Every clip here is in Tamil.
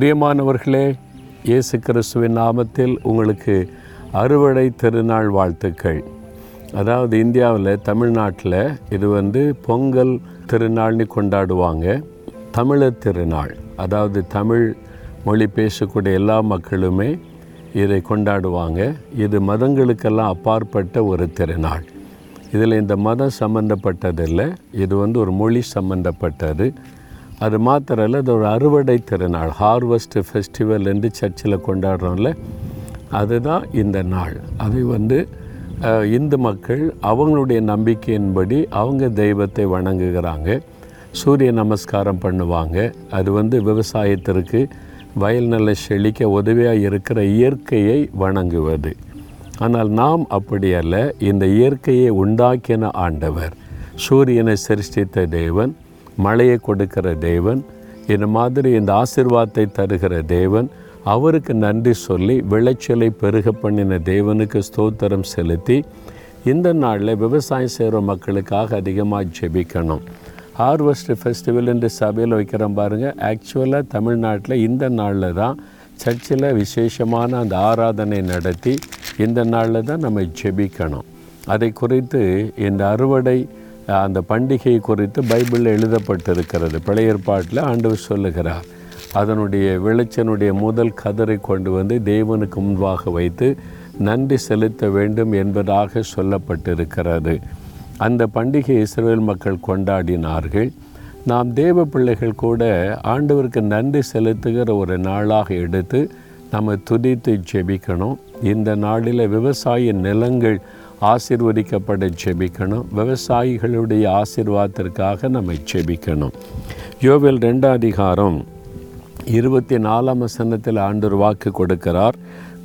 பிரியமானவர்களே இயேசு கிறிஸ்துவின் நாமத்தில் உங்களுக்கு அறுவடை திருநாள் வாழ்த்துக்கள். அதாவது இந்தியாவில் தமிழ்நாட்டில் இது வந்து பொங்கல் திருநாள்னு கொண்டாடுவாங்க. தமிழர் திருநாள் அதாவது தமிழ் மொழி பேசக்கூடிய எல்லா மக்களுமே இதை கொண்டாடுவாங்க. இது மதங்களுக்கெல்லாம் அப்பாற்பட்ட ஒரு திருநாள். இதில் இந்த மதம் சம்மந்தப்பட்டதில்லை இது வந்து ஒரு மொழி சம்மந்தப்பட்டது அது மாத்திரம் இல்லை அது ஒரு அறுவடை திருநாள். ஹார்வெஸ்ட் ஃபெஸ்டிவல் என்று சர்ச்சில் கொண்டாடுறோம்ல அதுதான் இந்த நாள். அது வந்து இந்து மக்கள் அவங்களுடைய நம்பிக்கையின்படி அவங்க தெய்வத்தை வணங்குகிறாங்க சூரிய நமஸ்காரம் பண்ணுவாங்க. அது வந்து விவசாயத்திற்கு வயல் நல்ல செழிக்க உதவியாக இருக்கிற இயற்கையை வணங்குவது. ஆனால் நாம் அப்படி அல்ல இந்த இயற்கையை உண்டாக்கின ஆண்டவர் சூரியனை சிருஷ்டித்த தேவன் மழையை கொடுக்கிற தேவன் இந்த மாதிரி இந்த ஆசிர்வாதத்தை தருகிற தேவன் அவருக்கு நன்றி சொல்லி விளைச்சலை பெருக பண்ணின தேவனுக்கு ஸ்தோத்திரம் செலுத்தி இந்த நாளில் விவசாயம் செய்கிற மக்களுக்காக அதிகமாக ஜெபிக்கணும். ஹார்வெஸ்ட் ஃபெஸ்டிவல் என்று சபையில் வைக்கிறோம் பாருங்கள் ஆக்சுவலாக தமிழ்நாட்டில் இந்த நாளில் தான் சர்ச்சில் விசேஷமான அந்த ஆராதனை நடத்தி இந்த நாளில் தான் நம்ம ஜெபிக்கணும். அதை குறித்து இந்த அறுவடை அந்த பண்டிகை குறித்து பைபிளில் எழுதப்பட்டிருக்கிறது. பழைய ஏற்பாட்டில் ஆண்டவர் சொல்லுகிறார் அதனுடைய விளைச்சனுடைய முதல் கதரை கொண்டு வந்து தேவனுக்கு முன்பாக வைத்து நன்றி செலுத்த வேண்டும் என்பதாக சொல்லப்பட்டிருக்கிறது. அந்த பண்டிகை இஸ்ரேல் மக்கள் கொண்டாடினார்கள். நாம் தேவ பிள்ளைகள் கூட ஆண்டவருக்கு நன்றி செலுத்துகிற ஒரு நாளாக எடுத்து நம்ம துதித்து ஜெபிக்கணும். இந்த நாளில் விவசாய நிலங்கள் ஆசிர்வதிக்கப்பட செபிக்கணும் விவசாயிகளுடைய ஆசிர்வாதத்திற்காக நம்ம செபிக்கணும் யோவில் ரெண்டாம் அதிகாரம் இருபத்தி நாலாம் வசனத்தில் ஆண்டொரு வாக்கு கொடுக்கிறார்.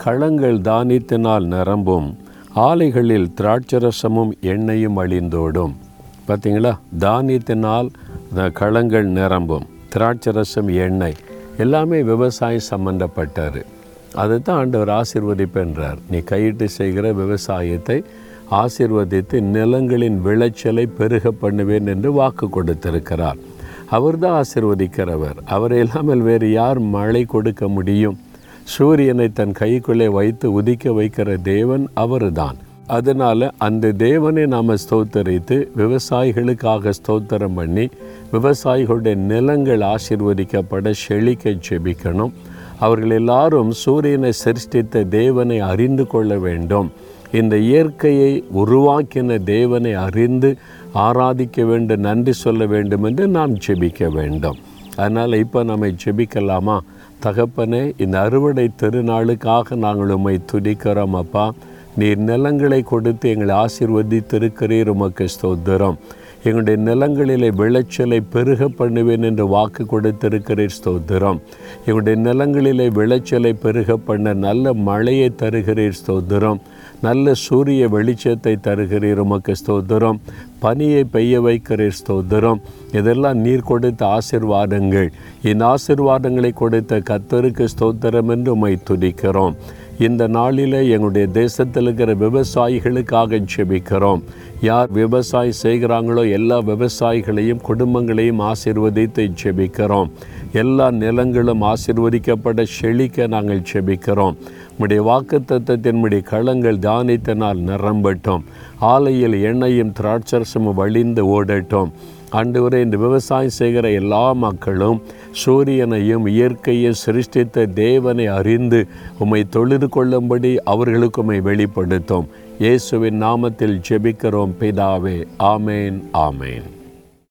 களங்கள் தானித்தினால் நிரம்பும் ஆலைகளில் திராட்சரசமும் எண்ணெயும் அழிந்தோடும். பார்த்தீங்களா தானியத்தினால் களங்கள் நிரம்பும் திராட்சரசம் எண்ணெய் எல்லாமே விவசாயம் சம்மந்தப்பட்டார் அதை தான் ஆண்டவர் ஆசிர்வதிப்பென்றார். நீ கையிட்டு செய்கிற விவசாயத்தை ஆசிர்வதித்து நிலங்களின் விளைச்சலை பெருக பண்ணுவேன் என்று வாக்கு கொடுத்திருக்கிறார். அவர்தான் ஆசிர்வதிக்கிறவர். அவரை இல்லாமல் வேறு யார் மழை கொடுக்க முடியும்? சூரியனை தன் கைக்குள்ளே வைத்து உதிக்க வைக்கிற தேவன் அவர்தான். அதனால் அந்த தேவனை நாம் ஸ்தோத்தரித்து விவசாயிகளுக்காக ஸ்தோத்திரம் பண்ணி விவசாயிகளுடைய நிலங்கள் ஆசிர்வதிக்கப்பட செழிக்க செபிக்கணும் அவர்கள் எல்லாரும் சூரியனை சிருஷ்டித்த தேவனை அறிந்து கொள்ள வேண்டும். இந்த இயற்கையை உருவாக்கின தேவனை அறிந்து ஆராதிக்க வேண்டும் நன்றி சொல்ல வேண்டும் என்று நாம் ஜெபிக்க வேண்டும். அதனால் இப்போ நம்மை ஜெபிக்கலாமா? தகப்பனே இந்த அறுவடை திருநாளுக்காக நாங்கள் உண்மை துடிக்கிறோம் அப்பா. நீர் நிலங்களை கொடுத்து எங்களை ஆசிர்வதித்திருக்கிறீர் உமக்கு ஸ்தோத்திரம். எங்களுடைய நிலங்களிலே விளைச்சலை பெருக பண்ணுவேன் என்று வாக்கு கொடுத்திருக்கிறீர் ஸ்தோத்திரம். எங்களுடைய நிலங்களிலே விளைச்சலை பெருக பண்ண நல்ல மழையை தருகிறீர் ஸ்தோத்திரம். நல்ல சூரிய வெளிச்சத்தை தருகிறீர் உமக்கு ஸ்தோத்திரம். பனியை பெய்ய வைக்கிறீர் ஸ்தோத்திரம். இதெல்லாம் நீர் கொடுத்த ஆசிர்வாதங்கள். இந்த ஆசிர்வாதங்களை கொடுத்த கத்தருக்கு ஸ்தோத்திரம் என்று உமை துதிக்கிறோம். இந்த நாளில் எங்களுடைய தேசத்தில் இருக்கிற விவசாயிகளுக்காக ஜெபிக்கிறோம். யார் விவசாயம் செய்கிறாங்களோ எல்லா விவசாயிகளையும் குடும்பங்களையும் ஆசிர்வதித்து ஜெபிக்கிறோம். எல்லா நிலங்களும் ஆசிர்வதிக்கப்பட செழிக்க நாங்கள் செபிக்கிறோம் உம்முடைய வாக்கு தத்தத்தினுடைய களங்கள் தானித்தனால் நிரம்பட்டும். ஆலையில் எண்ணெயும் திராட்சரசமும் வழிந்து ஓடட்டும். ஆண்டவரே இந்த விவசாயம் செய்கிற எல்லா மக்களும் சூரியனையும் இயற்கையை சிருஷ்டித்த தேவனை அறிந்து உம்மை தொழுது கொள்ளும்படி அவர்களுக்கு உம்மை வெளிப்படுத்தும். இயேசுவின் நாமத்தில் ஜெபிக்கிறோம் பிதாவே. ஆமேன் ஆமேன்.